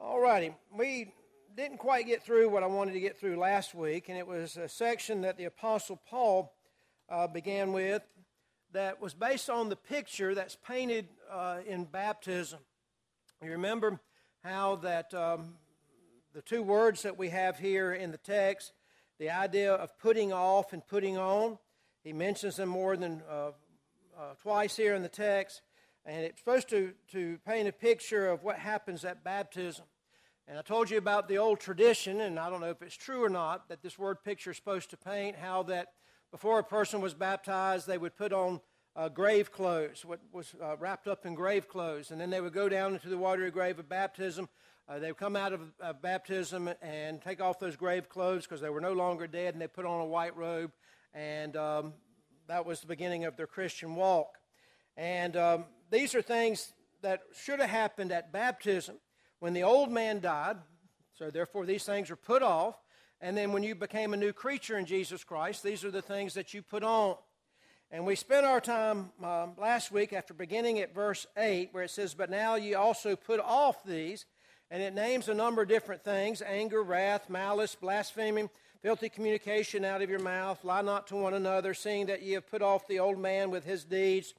All righty. We didn't quite get through what I wanted to get through last week, and it was a section that the Apostle Paul uh, began with that was based on the picture that's painted uh, in baptism. You remember how that um, the two words that we have here in the text, the idea of putting off and putting on, he mentions them more than uh, uh twice here in the text. And it's supposed to, to paint a picture of what happens at baptism. And I told you about the old tradition, and I don't know if it's true or not, that this word picture is supposed to paint how that before a person was baptized, they would put on uh, grave clothes, what was uh, wrapped up in grave clothes, and then they would go down into the watery grave of baptism. Uh, they would come out of, baptism and take off those grave clothes because they were no longer dead, and they put on a white robe, and um, that was the beginning of their Christian walk. And um, these are things that should have happened at baptism when the old man died. So, therefore, these things are put off. And then when you became a new creature in Jesus Christ, these are the things that you put on. And we spent our time um, last week after beginning at verse 8, where it says, But now ye also put off these. And it names a number of different things anger, wrath, malice, blaspheming, filthy communication out of your mouth. Lie not to one another, seeing that ye have put off the old man with his deeds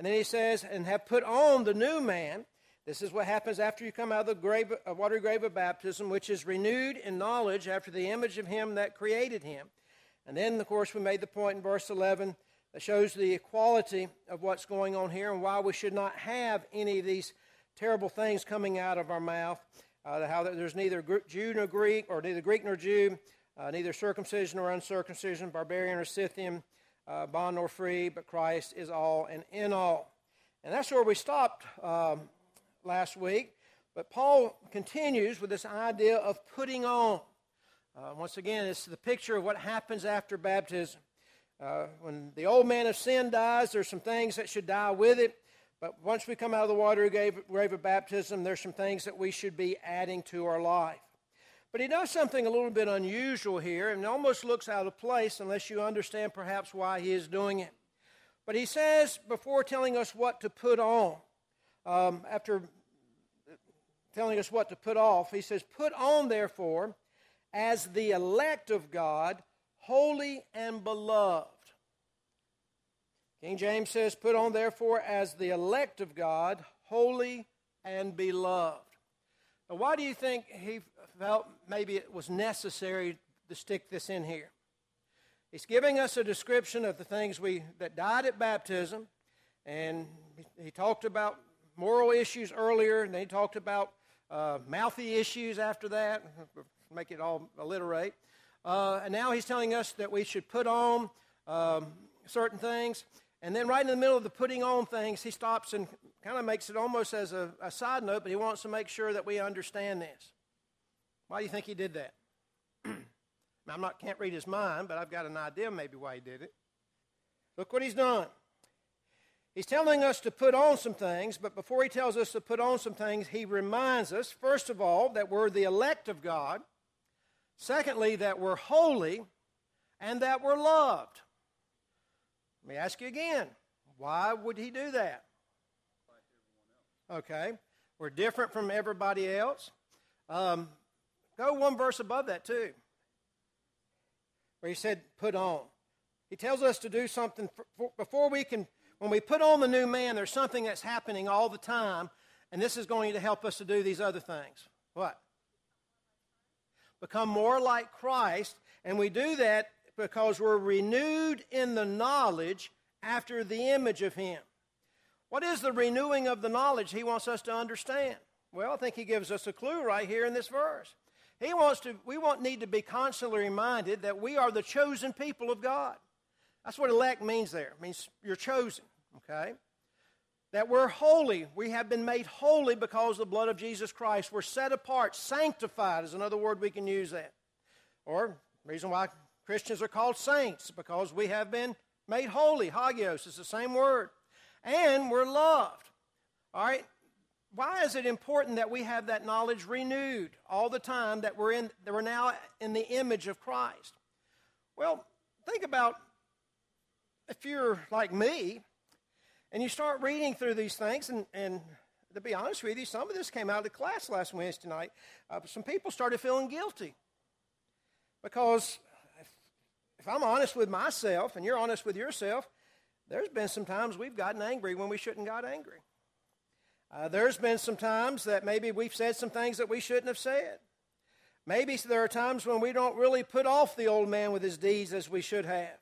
and then he says, and have put on the new man. This is what happens after you come out of the grave, uh, watery grave of baptism, which is renewed in knowledge after the image of him that created him. And then, of course, we made the point in verse 11 that shows the equality of what's going on here and why we should not have any of these terrible things coming out of our mouth. Uh, how there's neither Jew nor Greek, or neither Greek nor Jew, uh, neither circumcision nor uncircumcision, barbarian or Scythian, uh, bond nor free, but Christ is all and in all. And that's where we stopped um, last week. But Paul continues with this idea of putting on. Uh, once again, it's the picture of what happens after baptism. Uh, when the old man of sin dies, there's some things that should die with it. But once we come out of the water grave, grave of baptism, there's some things that we should be adding to our life. But he does something a little bit unusual here, and almost looks out of place unless you understand perhaps why he is doing it. But he says, before telling us what to put on, um, after telling us what to put off, he says, Put on, therefore, as the elect of God, holy and beloved. King James says, Put on, therefore, as the elect of God, holy and beloved. Now, why do you think he felt maybe it was necessary to stick this in here? He's giving us a description of the things we that died at baptism, and he talked about moral issues earlier, and then he talked about uh, mouthy issues after that. Make it all alliterate. Uh, and now he's telling us that we should put on um, certain things. And then, right in the middle of the putting on things, he stops and kind of makes it almost as a, a side note, but he wants to make sure that we understand this. Why do you think he did that? I'm not can't read his mind, but I've got an idea maybe why he did it. Look what he's done. He's telling us to put on some things, but before he tells us to put on some things, he reminds us, first of all, that we're the elect of God. Secondly, that we're holy and that we're loved. Let me ask you again why would he do that? Okay. We're different from everybody else. Um, go one verse above that, too, where he said, put on. He tells us to do something for, for, before we can, when we put on the new man, there's something that's happening all the time, and this is going to help us to do these other things. What? Become more like Christ, and we do that because we're renewed in the knowledge after the image of Him. What is the renewing of the knowledge he wants us to understand? Well, I think he gives us a clue right here in this verse. He wants to, we want need to be constantly reminded that we are the chosen people of God. That's what elect means there. It means you're chosen, okay? That we're holy. We have been made holy because of the blood of Jesus Christ. We're set apart. Sanctified is another word we can use that. Or reason why Christians are called saints, because we have been made holy. Hagios is the same word and we're loved. All right? Why is it important that we have that knowledge renewed all the time that we're in that we're now in the image of Christ? Well, think about if you're like me and you start reading through these things and, and to be honest with you, some of this came out of the class last Wednesday night. Uh, some people started feeling guilty because if, if I'm honest with myself and you're honest with yourself, there's been some times we've gotten angry when we shouldn't got angry. Uh, there's been some times that maybe we've said some things that we shouldn't have said. Maybe there are times when we don't really put off the old man with his deeds as we should have.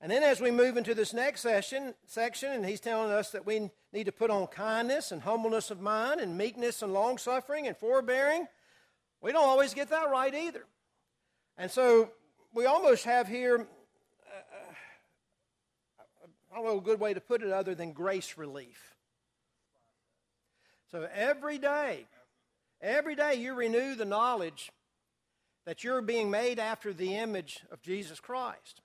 And then as we move into this next session, section, and he's telling us that we need to put on kindness and humbleness of mind and meekness and long suffering and forbearing, we don't always get that right either. And so we almost have here, uh, I don't know a good way to put it other than grace relief. So every day, every day you renew the knowledge that you're being made after the image of Jesus Christ.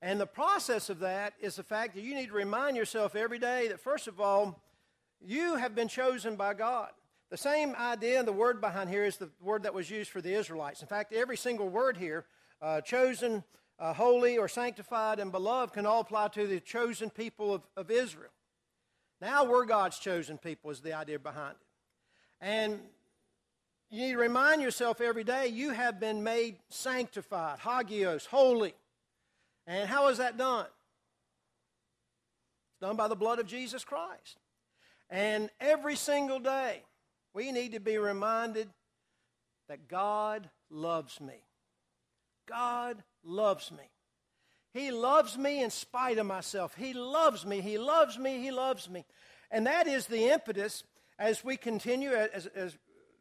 And the process of that is the fact that you need to remind yourself every day that, first of all, you have been chosen by God. The same idea and the word behind here is the word that was used for the Israelites. In fact, every single word here, uh, chosen, uh, holy, or sanctified, and beloved, can all apply to the chosen people of, of Israel. Now we're God's chosen people, is the idea behind it. And you need to remind yourself every day you have been made sanctified, hagios, holy. And how is that done? It's done by the blood of Jesus Christ. And every single day, we need to be reminded that God loves me. God loves me. He loves me in spite of myself. He loves me. He loves me. He loves me. And that is the impetus as we continue, as, as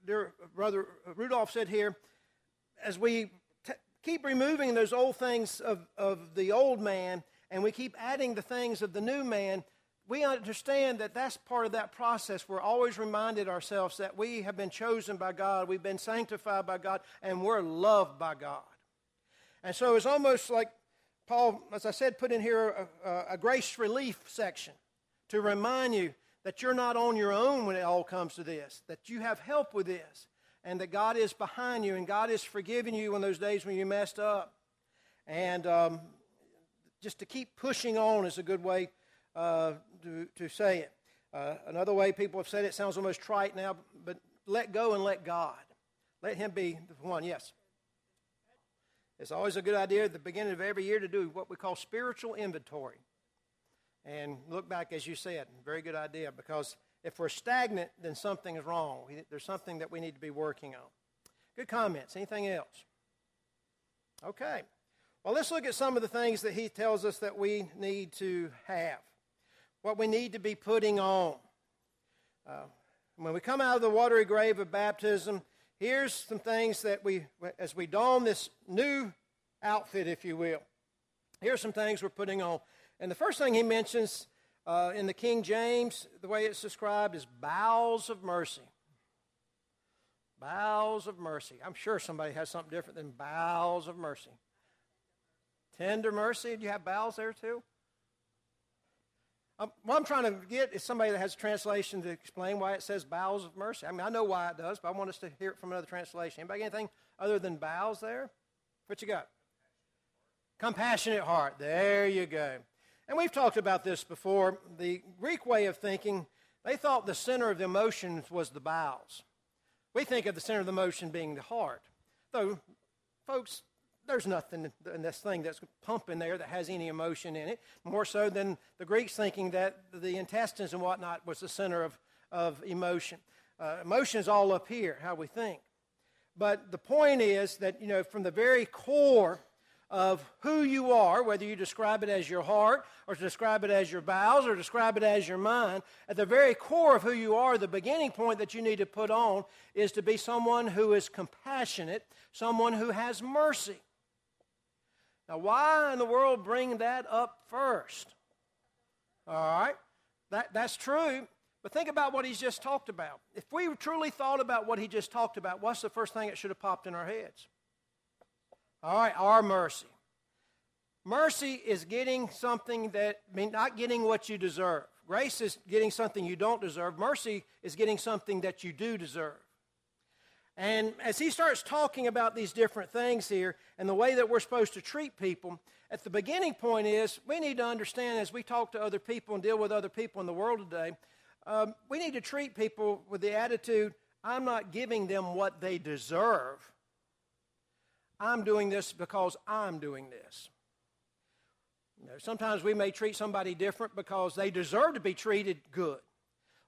dear Brother Rudolph said here, as we keep removing those old things of, of the old man and we keep adding the things of the new man, we understand that that's part of that process. We're always reminded ourselves that we have been chosen by God, we've been sanctified by God, and we're loved by God. And so it's almost like Paul, as I said, put in here a, a grace relief section to remind you that you're not on your own when it all comes to this, that you have help with this and that God is behind you and God is forgiving you in those days when you messed up. And um, just to keep pushing on is a good way uh, to, to say it. Uh, another way people have said it sounds almost trite now, but let go and let God. Let Him be the one. Yes. It's always a good idea at the beginning of every year to do what we call spiritual inventory. And look back, as you said, very good idea because if we're stagnant, then something is wrong. There's something that we need to be working on. Good comments. Anything else? Okay. Well, let's look at some of the things that he tells us that we need to have, what we need to be putting on. Uh, when we come out of the watery grave of baptism, here's some things that we, as we don this new outfit, if you will, here's some things we're putting on. And the first thing he mentions uh, in the King James, the way it's described is bowels of mercy. Bowels of mercy. I'm sure somebody has something different than bowels of mercy. Tender mercy. Do you have bowels there too? Um, what I'm trying to get is somebody that has a translation to explain why it says bowels of mercy. I mean, I know why it does, but I want us to hear it from another translation. Anybody anything other than bowels there? What you got? Compassionate heart. There you go. And we've talked about this before. The Greek way of thinking, they thought the center of the emotions was the bowels. We think of the center of the emotion being the heart. Though, folks, there's nothing in this thing that's pumping there that has any emotion in it, more so than the Greeks thinking that the intestines and whatnot was the center of, of emotion. Uh, emotion is all up here, how we think. But the point is that, you know, from the very core of who you are, whether you describe it as your heart, or describe it as your bowels, or describe it as your mind, at the very core of who you are, the beginning point that you need to put on is to be someone who is compassionate, someone who has mercy. Now, why in the world bring that up first? All right, that, that's true. But think about what he's just talked about. If we truly thought about what he just talked about, what's the first thing that should have popped in our heads? All right, our mercy. Mercy is getting something that, I mean, not getting what you deserve. Grace is getting something you don't deserve. Mercy is getting something that you do deserve. And as he starts talking about these different things here and the way that we're supposed to treat people, at the beginning point is we need to understand as we talk to other people and deal with other people in the world today, Um, we need to treat people with the attitude I'm not giving them what they deserve. I'm doing this because I'm doing this. You know, sometimes we may treat somebody different because they deserve to be treated good.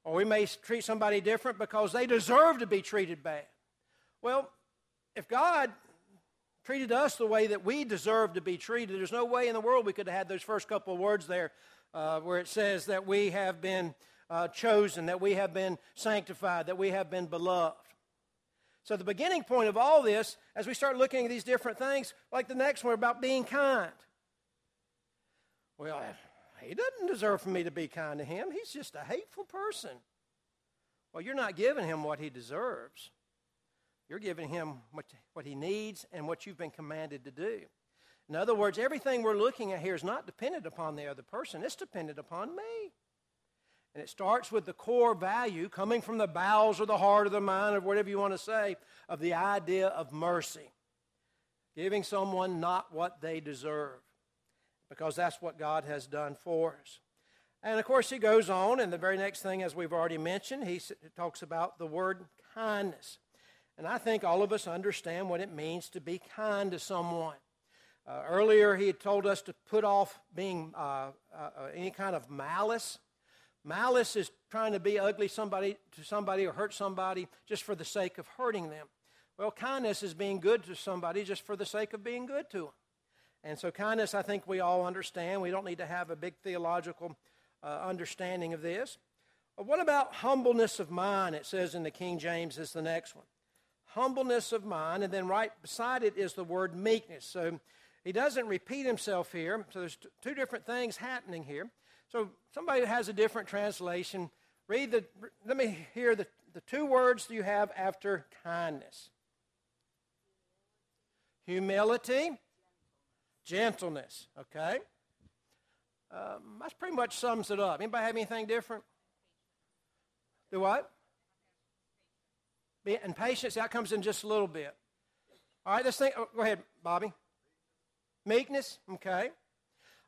Or we may treat somebody different because they deserve to be treated bad. Well, if God treated us the way that we deserve to be treated, there's no way in the world we could have had those first couple of words there uh, where it says that we have been uh, chosen, that we have been sanctified, that we have been beloved. So, the beginning point of all this, as we start looking at these different things, like the next one about being kind. Well, he doesn't deserve for me to be kind to him. He's just a hateful person. Well, you're not giving him what he deserves. You're giving him what, what he needs and what you've been commanded to do. In other words, everything we're looking at here is not dependent upon the other person, it's dependent upon me. And it starts with the core value coming from the bowels or the heart or the mind or whatever you want to say of the idea of mercy. Giving someone not what they deserve because that's what God has done for us. And of course, he goes on, and the very next thing, as we've already mentioned, he talks about the word kindness. And I think all of us understand what it means to be kind to someone. Uh, earlier, he had told us to put off being uh, uh, uh, any kind of malice. Malice is trying to be ugly somebody to somebody or hurt somebody just for the sake of hurting them. Well, kindness is being good to somebody just for the sake of being good to them. And so, kindness, I think we all understand. We don't need to have a big theological uh, understanding of this. But what about humbleness of mind? It says in the King James is the next one. Humbleness of mind, and then right beside it is the word meekness. So he doesn't repeat himself here. So there's two different things happening here. So somebody has a different translation, read the, let me hear the, the two words you have after kindness. Humility, gentleness, okay? Um, that pretty much sums it up. Anybody have anything different? Do what? And patience, that comes in just a little bit. All right, let's think. Oh, go ahead, Bobby. Meekness, okay.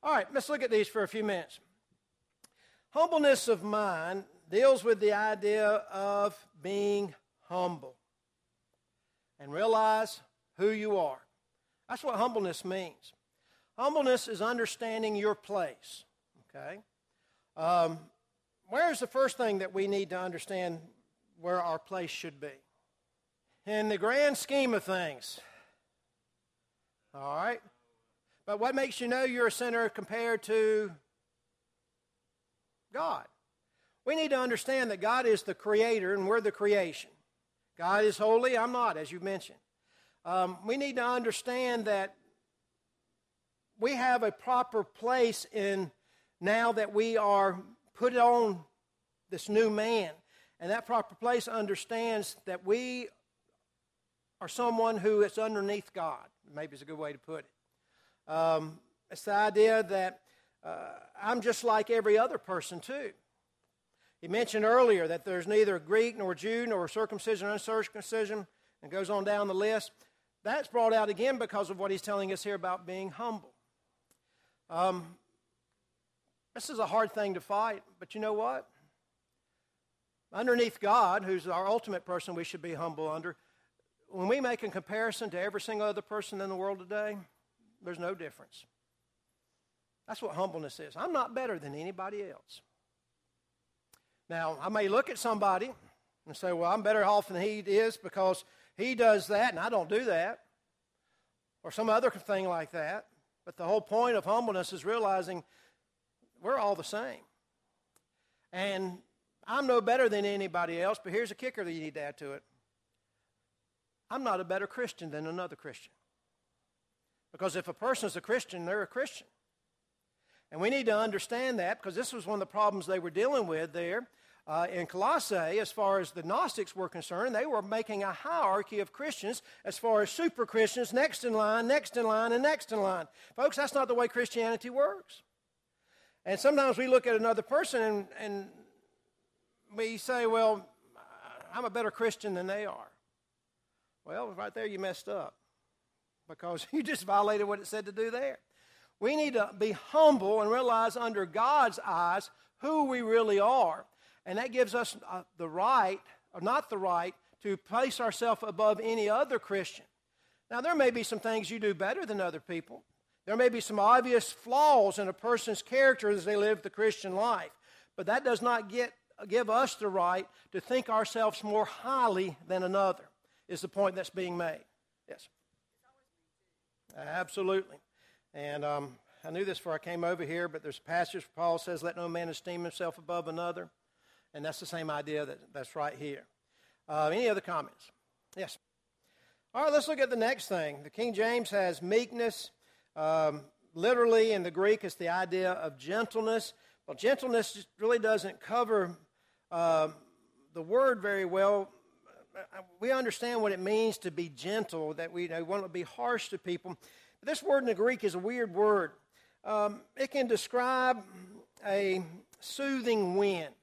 All right, let's look at these for a few minutes. Humbleness of mind deals with the idea of being humble and realize who you are. That's what humbleness means. Humbleness is understanding your place. Okay? Um, where is the first thing that we need to understand where our place should be? In the grand scheme of things. All right? But what makes you know you're a sinner compared to God? We need to understand that God is the creator and we're the creation. God is holy, I'm not, as you mentioned. Um, we need to understand that we have a proper place in now that we are put on this new man. And that proper place understands that we are someone who is underneath God. Maybe is a good way to put it. Um, it's the idea that uh, I'm just like every other person, too. He mentioned earlier that there's neither Greek nor Jew nor circumcision or uncircumcision, and goes on down the list. That's brought out again because of what he's telling us here about being humble. Um, this is a hard thing to fight, but you know what? Underneath God, who's our ultimate person we should be humble under, when we make a comparison to every single other person in the world today, there's no difference. That's what humbleness is. I'm not better than anybody else. Now, I may look at somebody and say, well, I'm better off than he is because he does that and I don't do that, or some other thing like that. But the whole point of humbleness is realizing we're all the same. And I'm no better than anybody else, but here's a kicker that you need to add to it I'm not a better Christian than another Christian. Because if a person is a Christian, they're a Christian. And we need to understand that because this was one of the problems they were dealing with there uh, in Colossae, as far as the Gnostics were concerned, they were making a hierarchy of Christians as far as super Christians, next in line, next in line, and next in line. Folks, that's not the way Christianity works. And sometimes we look at another person and, and we say, well, I'm a better Christian than they are. Well, right there you messed up because you just violated what it said to do there. We need to be humble and realize under God's eyes who we really are And that gives us uh, the right, or not the right, to place ourselves above any other Christian. Now, there may be some things you do better than other people. There may be some obvious flaws in a person's character as they live the Christian life. But that does not get, give us the right to think ourselves more highly than another, is the point that's being made. Yes. Absolutely. And um, I knew this before I came over here, but there's a passage where Paul says, Let no man esteem himself above another. And that's the same idea that, that's right here. Uh, any other comments? Yes. All right, let's look at the next thing. The King James has meekness. Um, literally, in the Greek, it's the idea of gentleness. Well, gentleness really doesn't cover uh, the word very well. We understand what it means to be gentle, that we you know, want to be harsh to people. But this word in the Greek is a weird word. Um, it can describe a soothing wind.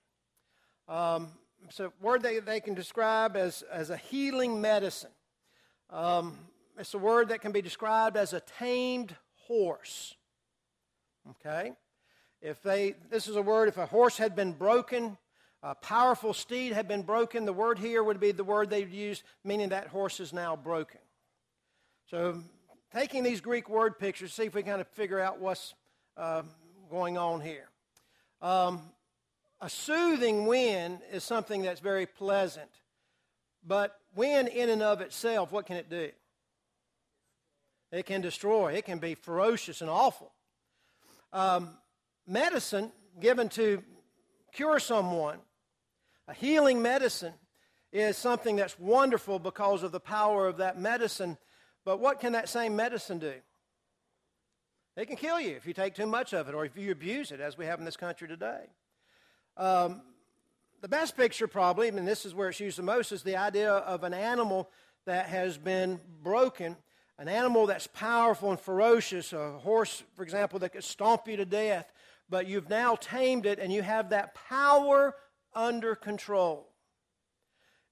Um, it's a word that they can describe as, as a healing medicine. Um, it's a word that can be described as a tamed horse. Okay? If they, this is a word, if a horse had been broken, a powerful steed had been broken, the word here would be the word they'd use, meaning that horse is now broken. So, taking these Greek word pictures, see if we kind of figure out what's uh, going on here. Um, a soothing wind is something that's very pleasant. But wind in and of itself, what can it do? It can destroy. It can be ferocious and awful. Um, medicine given to cure someone, a healing medicine, is something that's wonderful because of the power of that medicine. But what can that same medicine do? It can kill you if you take too much of it or if you abuse it, as we have in this country today. Um, the best picture, probably, and this is where it's used the most, is the idea of an animal that has been broken, an animal that's powerful and ferocious, a horse, for example, that could stomp you to death, but you've now tamed it and you have that power under control.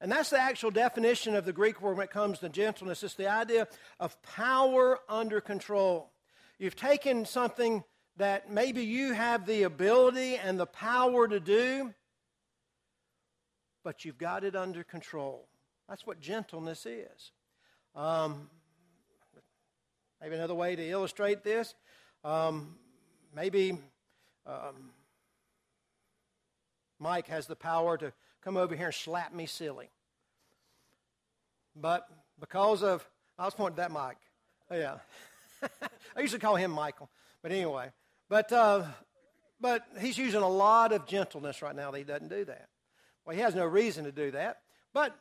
And that's the actual definition of the Greek word when it comes to gentleness. It's the idea of power under control. You've taken something that maybe you have the ability and the power to do, but you've got it under control. That's what gentleness is. Um, maybe another way to illustrate this um, maybe um, Mike has the power to come over here and slap me silly. But because of, I was pointing at that Mike. Oh, yeah. I usually call him Michael. But anyway, but, uh, but he's using a lot of gentleness right now that he doesn't do that. Well, he has no reason to do that. But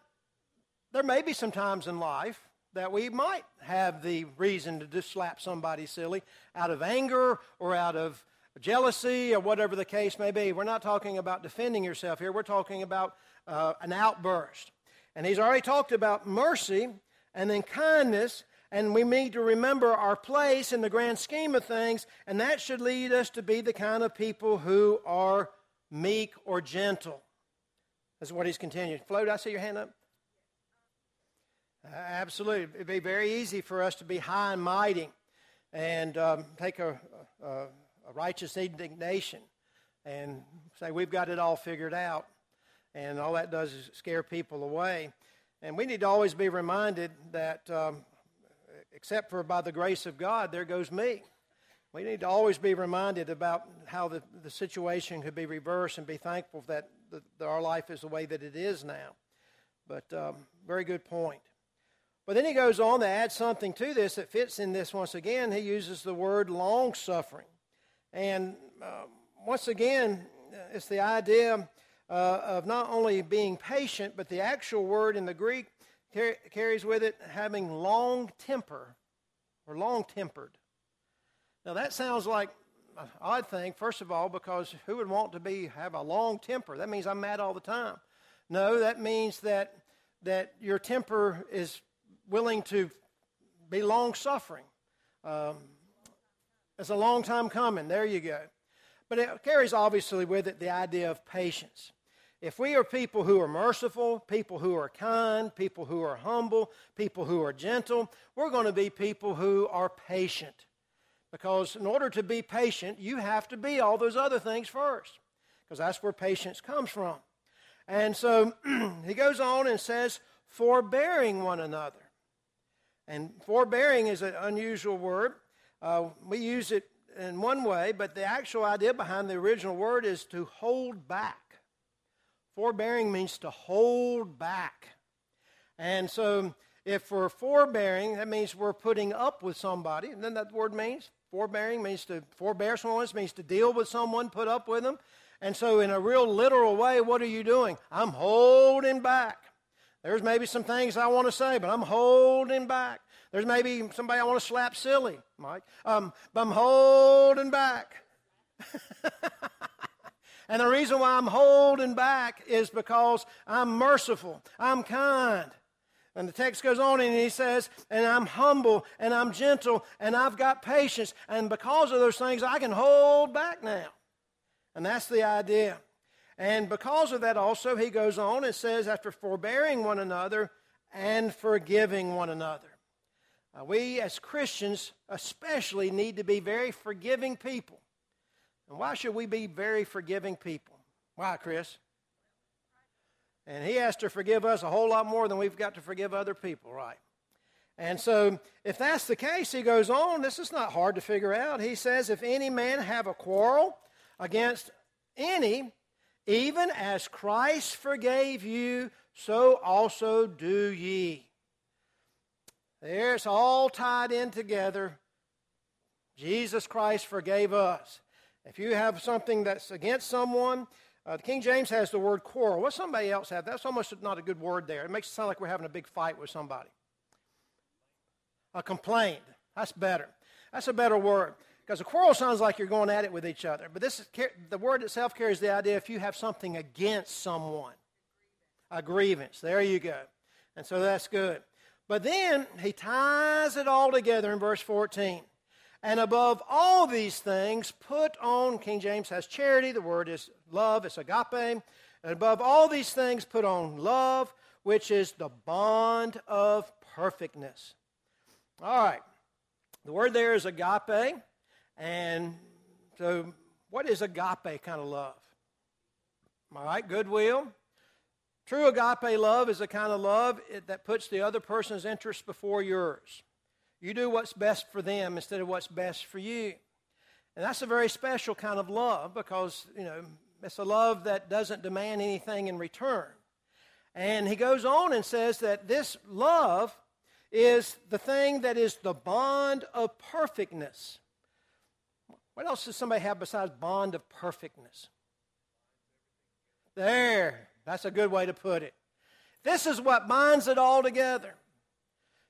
there may be some times in life that we might have the reason to just slap somebody silly out of anger or out of jealousy or whatever the case may be. We're not talking about defending yourself here, we're talking about uh, an outburst. And he's already talked about mercy and then kindness and we need to remember our place in the grand scheme of things, and that should lead us to be the kind of people who are meek or gentle. That's what he's continuing. Flo, did I see your hand up? absolutely. It'd be very easy for us to be high and mighty and um, take a, a, a righteous indignation and say, we've got it all figured out. And all that does is scare people away. And we need to always be reminded that um, except for by the grace of God, there goes me. We need to always be reminded about how the, the situation could be reversed and be thankful that, the, that our life is the way that it is now. But um, very good point. But then he goes on to add something to this that fits in this once again. He uses the word long suffering. And uh, once again, it's the idea uh, of not only being patient, but the actual word in the Greek car- carries with it having long temper or long tempered. Now that sounds like an odd thing, first of all, because who would want to be have a long temper? That means I'm mad all the time. No, that means that that your temper is willing to be long suffering. Um, it's a long time coming. There you go. But it carries obviously with it the idea of patience. If we are people who are merciful, people who are kind, people who are humble, people who are gentle, we're going to be people who are patient. Because in order to be patient, you have to be all those other things first. Because that's where patience comes from. And so he goes on and says, forbearing one another. And forbearing is an unusual word. Uh, we use it in one way, but the actual idea behind the original word is to hold back. Forbearing means to hold back. And so if we're forbearing, that means we're putting up with somebody. And then that word means forbearing means to forbear someone, means to deal with someone, put up with them. And so, in a real literal way, what are you doing? I'm holding back. There's maybe some things I want to say, but I'm holding back. There's maybe somebody I want to slap silly, Mike, um, but I'm holding back. and the reason why I'm holding back is because I'm merciful, I'm kind. And the text goes on and he says, and I'm humble and I'm gentle and I've got patience. And because of those things, I can hold back now. And that's the idea. And because of that, also, he goes on and says, after forbearing one another and forgiving one another. Uh, we as Christians, especially, need to be very forgiving people. And why should we be very forgiving people? Why, Chris? And he has to forgive us a whole lot more than we've got to forgive other people, right? And so, if that's the case, he goes on. This is not hard to figure out. He says, If any man have a quarrel against any, even as Christ forgave you, so also do ye. There, it's all tied in together. Jesus Christ forgave us. If you have something that's against someone, uh, the King James has the word quarrel. What somebody else have? That's almost not a good word there. It makes it sound like we're having a big fight with somebody. A complaint. That's better. That's a better word. Because a quarrel sounds like you're going at it with each other. But this is, the word itself carries the idea if you have something against someone. A grievance. There you go. And so that's good. But then he ties it all together in verse 14. And above all these things, put on, King James has charity, the word is love, it's agape. And above all these things, put on love, which is the bond of perfectness. All right. The word there is agape. And so, what is agape kind of love? All right, goodwill. True agape love is a kind of love that puts the other person's interests before yours. You do what's best for them instead of what's best for you. And that's a very special kind of love because, you know, it's a love that doesn't demand anything in return. And he goes on and says that this love is the thing that is the bond of perfectness. What else does somebody have besides bond of perfectness? There, that's a good way to put it. This is what binds it all together.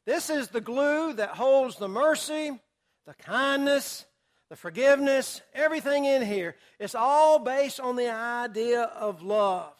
This is the glue that holds the mercy, the kindness, the forgiveness, everything in here. It's all based on the idea of love.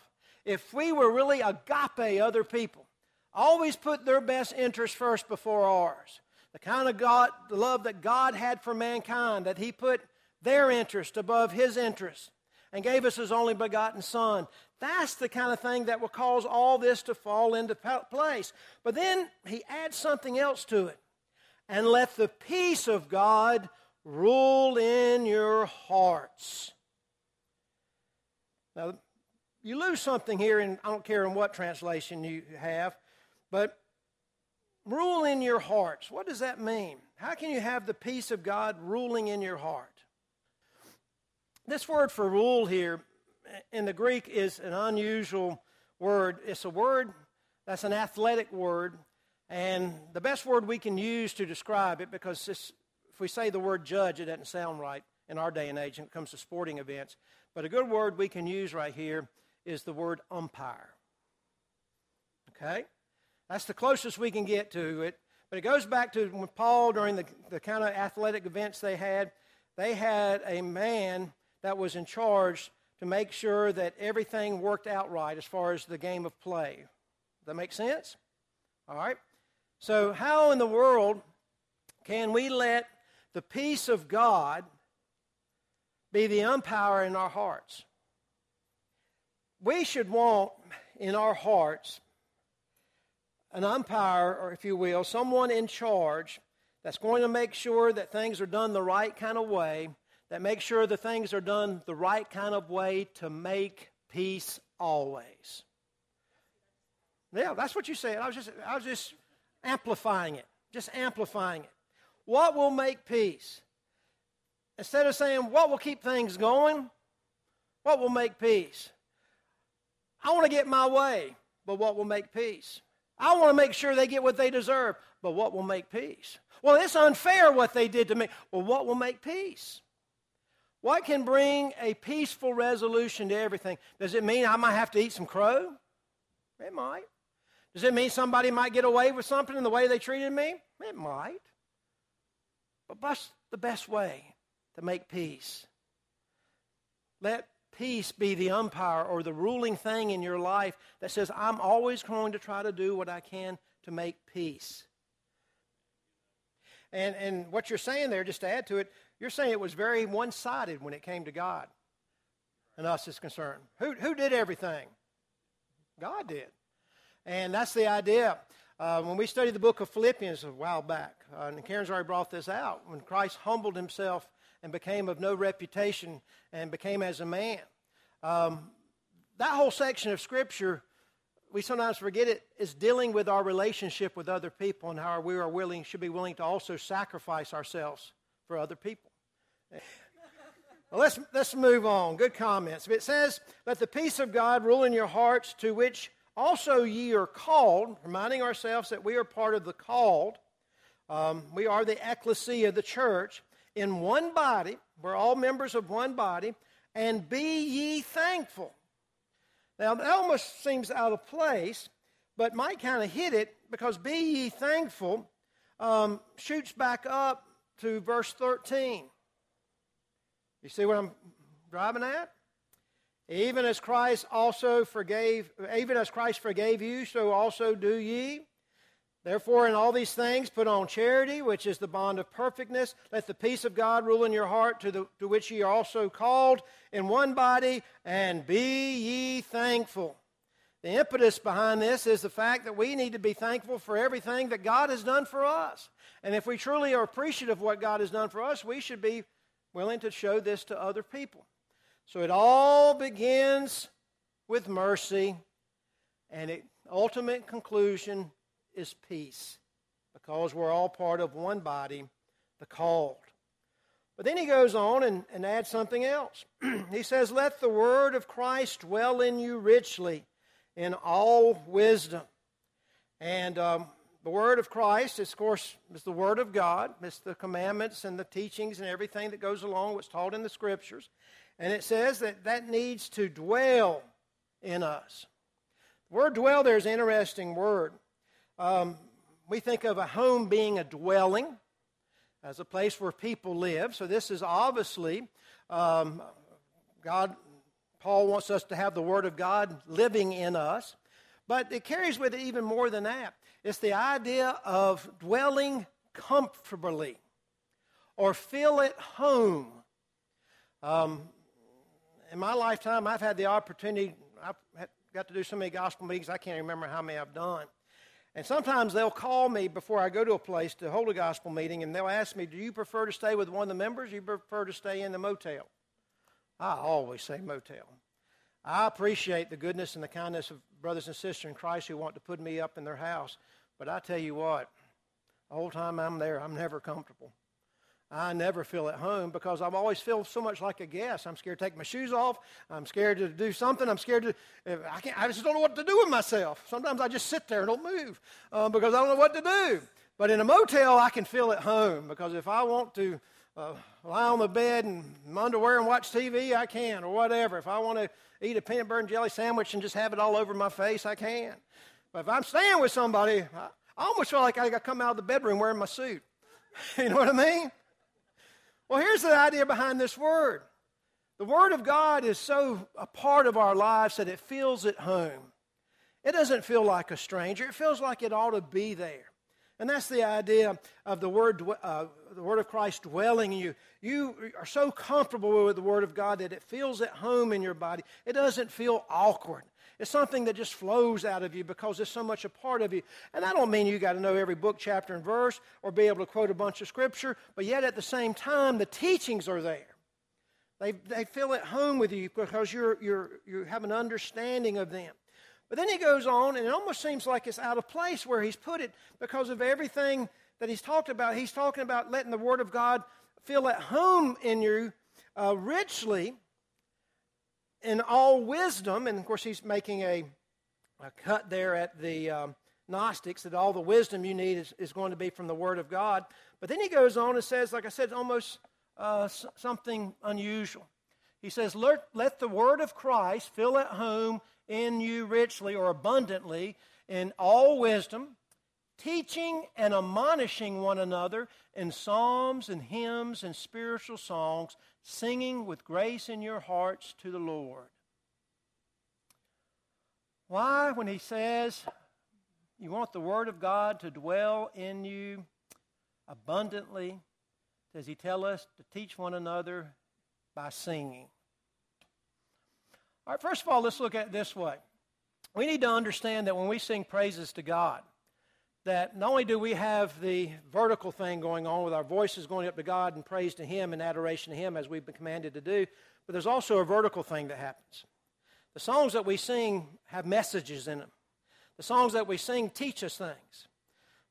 If we were really agape other people, always put their best interest first before ours. The kind of God, the love that God had for mankind, that He put their interest above his interest and gave us his only begotten son. That's the kind of thing that will cause all this to fall into place. But then he adds something else to it. And let the peace of God rule in your hearts. Now, you lose something here, and I don't care in what translation you have, but rule in your hearts. What does that mean? How can you have the peace of God ruling in your heart? This word for rule here in the Greek is an unusual word. It's a word that's an athletic word, and the best word we can use to describe it, because if we say the word judge, it doesn't sound right in our day and age when it comes to sporting events. But a good word we can use right here is the word umpire. Okay? That's the closest we can get to it. But it goes back to when Paul, during the, the kind of athletic events they had, they had a man that was in charge to make sure that everything worked out right as far as the game of play. Does that make sense? All right. So, how in the world can we let the peace of God be the umpire in our hearts? We should want in our hearts an umpire, or if you will, someone in charge that's going to make sure that things are done the right kind of way that make sure the things are done the right kind of way to make peace always. Yeah, that's what you said. I was just, I was just amplifying it, just amplifying it. What will make peace? Instead of saying, what will keep things going? What will make peace? I want to get my way, but what will make peace? I want to make sure they get what they deserve, but what will make peace? Well, it's unfair what they did to me. Well, what will make peace? What can bring a peaceful resolution to everything? Does it mean I might have to eat some crow? It might. Does it mean somebody might get away with something in the way they treated me? It might. But what's the best way to make peace? Let peace be the umpire or the ruling thing in your life that says, I'm always going to try to do what I can to make peace. And, and what you're saying there, just to add to it, you're saying it was very one sided when it came to God and us is concerned. Who, who did everything? God did. And that's the idea. Uh, when we studied the book of Philippians a while back, uh, and Karen's already brought this out, when Christ humbled himself and became of no reputation and became as a man. Um, that whole section of Scripture, we sometimes forget it, is dealing with our relationship with other people and how we are willing, should be willing to also sacrifice ourselves for other people. Well, let's, let's move on. Good comments. It says, Let the peace of God rule in your hearts, to which also ye are called, reminding ourselves that we are part of the called. Um, we are the ecclesia, the church, in one body. We're all members of one body. And be ye thankful. Now, that almost seems out of place, but might kind of hit it because be ye thankful um, shoots back up to verse 13. You see what I'm driving at? Even as Christ also forgave, even as Christ forgave you, so also do ye. Therefore, in all these things, put on charity, which is the bond of perfectness. Let the peace of God rule in your heart, to, the, to which ye are also called in one body, and be ye thankful. The impetus behind this is the fact that we need to be thankful for everything that God has done for us. And if we truly are appreciative of what God has done for us, we should be willing to show this to other people. So it all begins with mercy, and its ultimate conclusion is peace because we're all part of one body, the called. But then he goes on and, and adds something else. he says, Let the word of Christ dwell in you richly in all wisdom. And um, the word of Christ, is, of course, is the word of God. It's the commandments and the teachings and everything that goes along what's taught in the scriptures. And it says that that needs to dwell in us. The word dwell there is an interesting word. Um, we think of a home being a dwelling, as a place where people live. So this is obviously um, God. Paul wants us to have the Word of God living in us, but it carries with it even more than that. It's the idea of dwelling comfortably or feel at home. Um, in my lifetime, I've had the opportunity, I've got to do so many gospel meetings, I can't remember how many I've done. And sometimes they'll call me before I go to a place to hold a gospel meeting, and they'll ask me, Do you prefer to stay with one of the members or do you prefer to stay in the motel? I always say motel. I appreciate the goodness and the kindness of brothers and sisters in Christ who want to put me up in their house. But I tell you what, the whole time I'm there, I'm never comfortable. I never feel at home because I always feel so much like a guest. I'm scared to take my shoes off. I'm scared to do something. I'm scared to, I, can't, I just don't know what to do with myself. Sometimes I just sit there and don't move uh, because I don't know what to do. But in a motel, I can feel at home because if I want to uh, lie on the bed and underwear and watch TV, I can, or whatever. If I want to eat a peanut butter and jelly sandwich and just have it all over my face, I can. But if I'm staying with somebody, I, almost feel like I got to come out of the bedroom wearing my suit. you know what I mean? Well, here's the idea behind this word the Word of God is so a part of our lives that it feels at home. It doesn't feel like a stranger, it feels like it ought to be there. And that's the idea of the word, uh, the word of Christ dwelling in you. You are so comfortable with the Word of God that it feels at home in your body. It doesn't feel awkward. It's something that just flows out of you because it's so much a part of you. And I don't mean you got to know every book, chapter, and verse or be able to quote a bunch of scripture, but yet at the same time, the teachings are there. They, they feel at home with you because you're, you're, you have an understanding of them. But then he goes on, and it almost seems like it's out of place where he's put it because of everything that he's talked about. He's talking about letting the Word of God feel at home in you uh, richly in all wisdom. And of course, he's making a, a cut there at the um, Gnostics that all the wisdom you need is, is going to be from the Word of God. But then he goes on and says, like I said, almost uh, something unusual. He says, let, let the Word of Christ fill at home in you richly or abundantly in all wisdom, teaching and admonishing one another in psalms and hymns and spiritual songs, singing with grace in your hearts to the Lord. Why, when he says you want the Word of God to dwell in you abundantly, does he tell us to teach one another by singing? All right, first of all, let's look at it this way. We need to understand that when we sing praises to God, that not only do we have the vertical thing going on with our voices going up to God and praise to Him and adoration to Him as we've been commanded to do, but there's also a vertical thing that happens. The songs that we sing have messages in them. The songs that we sing teach us things.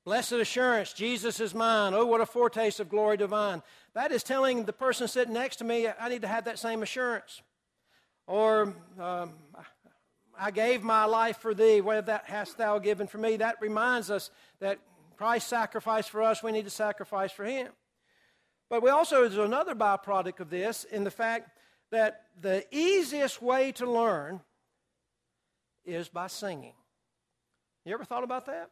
Blessed assurance, Jesus is mine. Oh, what a foretaste of glory divine. That is telling the person sitting next to me, I need to have that same assurance. Or, um, I gave my life for thee. What that hast thou given for me? That reminds us that Christ sacrificed for us. We need to sacrifice for him. But we also, there's another byproduct of this in the fact that the easiest way to learn is by singing. You ever thought about that?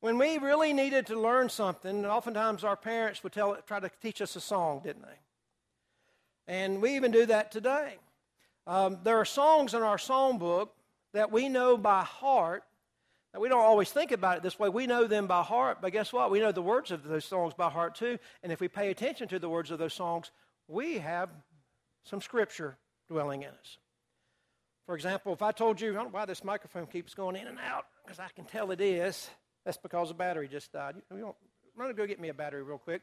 When we really needed to learn something, oftentimes our parents would tell, try to teach us a song, didn't they? And we even do that today. Um, there are songs in our song book that we know by heart. Now, we don't always think about it this way. We know them by heart, but guess what? We know the words of those songs by heart too. And if we pay attention to the words of those songs, we have some scripture dwelling in us. For example, if I told you, I don't know why this microphone keeps going in and out, because I can tell it is. That's because the battery just died. You, you run and go get me a battery real quick.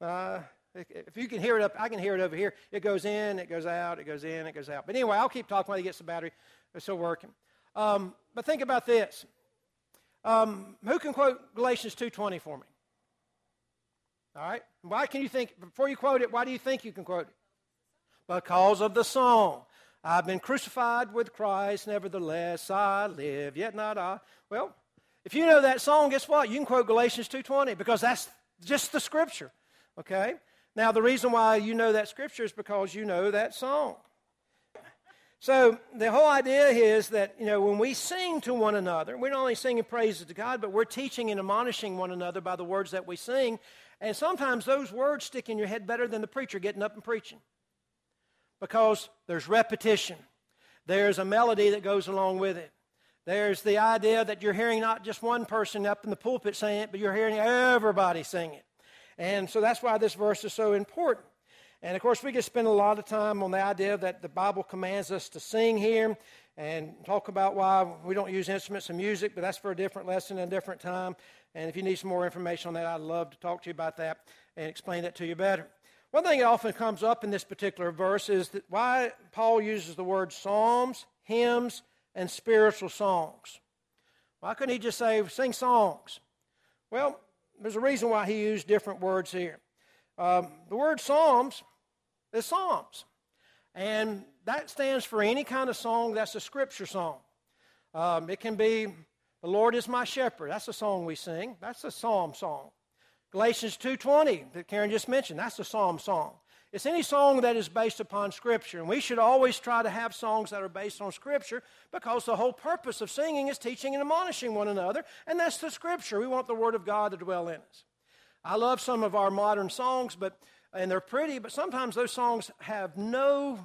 Uh, if you can hear it up, I can hear it over here. It goes in, it goes out, it goes in, it goes out. But anyway, I'll keep talking while he gets the battery. It's still working. Um, but think about this. Um, who can quote Galatians 2.20 for me? All right? Why can you think, before you quote it, why do you think you can quote it? Because of the song. I've been crucified with Christ, nevertheless I live, yet not I. Well, if you know that song, guess what? You can quote Galatians 2.20 because that's just the scripture. Okay? Now, the reason why you know that scripture is because you know that song. So, the whole idea is that, you know, when we sing to one another, we're not only singing praises to God, but we're teaching and admonishing one another by the words that we sing. And sometimes those words stick in your head better than the preacher getting up and preaching because there's repetition, there's a melody that goes along with it. There's the idea that you're hearing not just one person up in the pulpit saying it, but you're hearing everybody sing it. And so that's why this verse is so important. And of course, we could spend a lot of time on the idea that the Bible commands us to sing here and talk about why we don't use instruments and music, but that's for a different lesson and a different time. And if you need some more information on that, I'd love to talk to you about that and explain that to you better. One thing that often comes up in this particular verse is that why Paul uses the word psalms, hymns, and spiritual songs. Why couldn't he just say, sing songs? Well, there's a reason why he used different words here. Um, the word Psalms is Psalms. And that stands for any kind of song that's a scripture song. Um, it can be, The Lord is my shepherd. That's a song we sing. That's a psalm song. Galatians 2.20 that Karen just mentioned, that's a psalm song. It's any song that is based upon Scripture. And we should always try to have songs that are based on Scripture because the whole purpose of singing is teaching and admonishing one another. And that's the Scripture. We want the Word of God to dwell in us. I love some of our modern songs, but and they're pretty, but sometimes those songs have no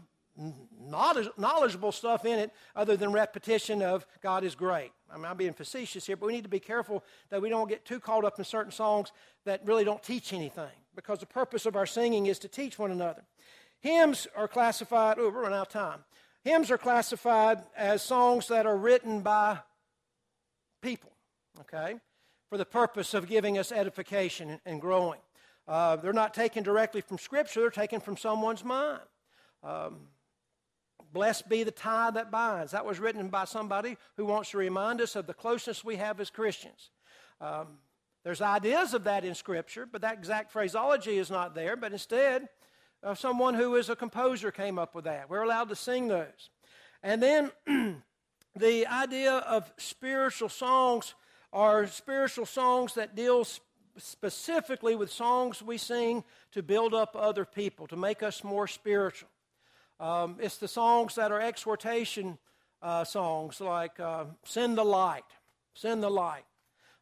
knowledgeable stuff in it other than repetition of God is great. I mean, I'm being facetious here, but we need to be careful that we don't get too caught up in certain songs that really don't teach anything because the purpose of our singing is to teach one another. Hymns are classified, oh, we're running out of time. Hymns are classified as songs that are written by people, okay, for the purpose of giving us edification and growing. Uh, they're not taken directly from Scripture, they're taken from someone's mind. Um, Blessed be the tie that binds. That was written by somebody who wants to remind us of the closeness we have as Christians. Um, there's ideas of that in Scripture, but that exact phraseology is not there. But instead, uh, someone who is a composer came up with that. We're allowed to sing those. And then the idea of spiritual songs are spiritual songs that deal specifically with songs we sing to build up other people, to make us more spiritual. Um, it's the songs that are exhortation uh, songs like uh, Send the Light, Send the Light.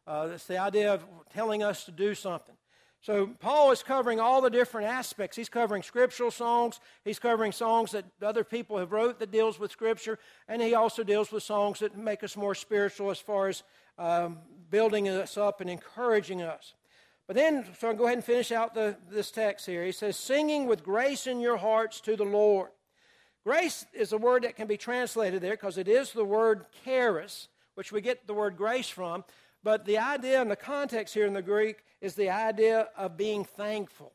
Uh, it's the idea of telling us to do something. So Paul is covering all the different aspects. He's covering scriptural songs. He's covering songs that other people have wrote that deals with Scripture, and he also deals with songs that make us more spiritual as far as um, building us up and encouraging us. But then, so I'll go ahead and finish out the, this text here. He says, "Singing with grace in your hearts to the Lord." Grace is a word that can be translated there because it is the word charis, which we get the word grace from. But the idea and the context here in the Greek is the idea of being thankful.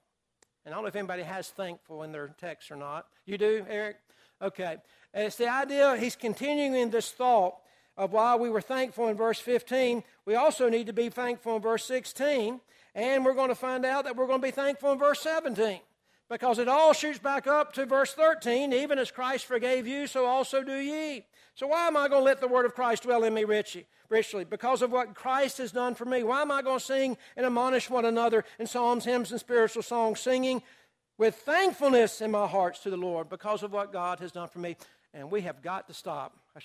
And I don't know if anybody has thankful in their text or not. You do, Eric? Okay. And it's the idea, he's continuing in this thought of why we were thankful in verse 15. We also need to be thankful in verse 16. And we're going to find out that we're going to be thankful in verse 17 because it all shoots back up to verse 13 even as Christ forgave you, so also do ye. So, why am I going to let the word of Christ dwell in me richly? richly? Because of what Christ has done for me. Why am I going to sing and admonish one another in psalms, hymns, and spiritual songs, singing with thankfulness in my hearts to the Lord because of what God has done for me? And we have got to stop.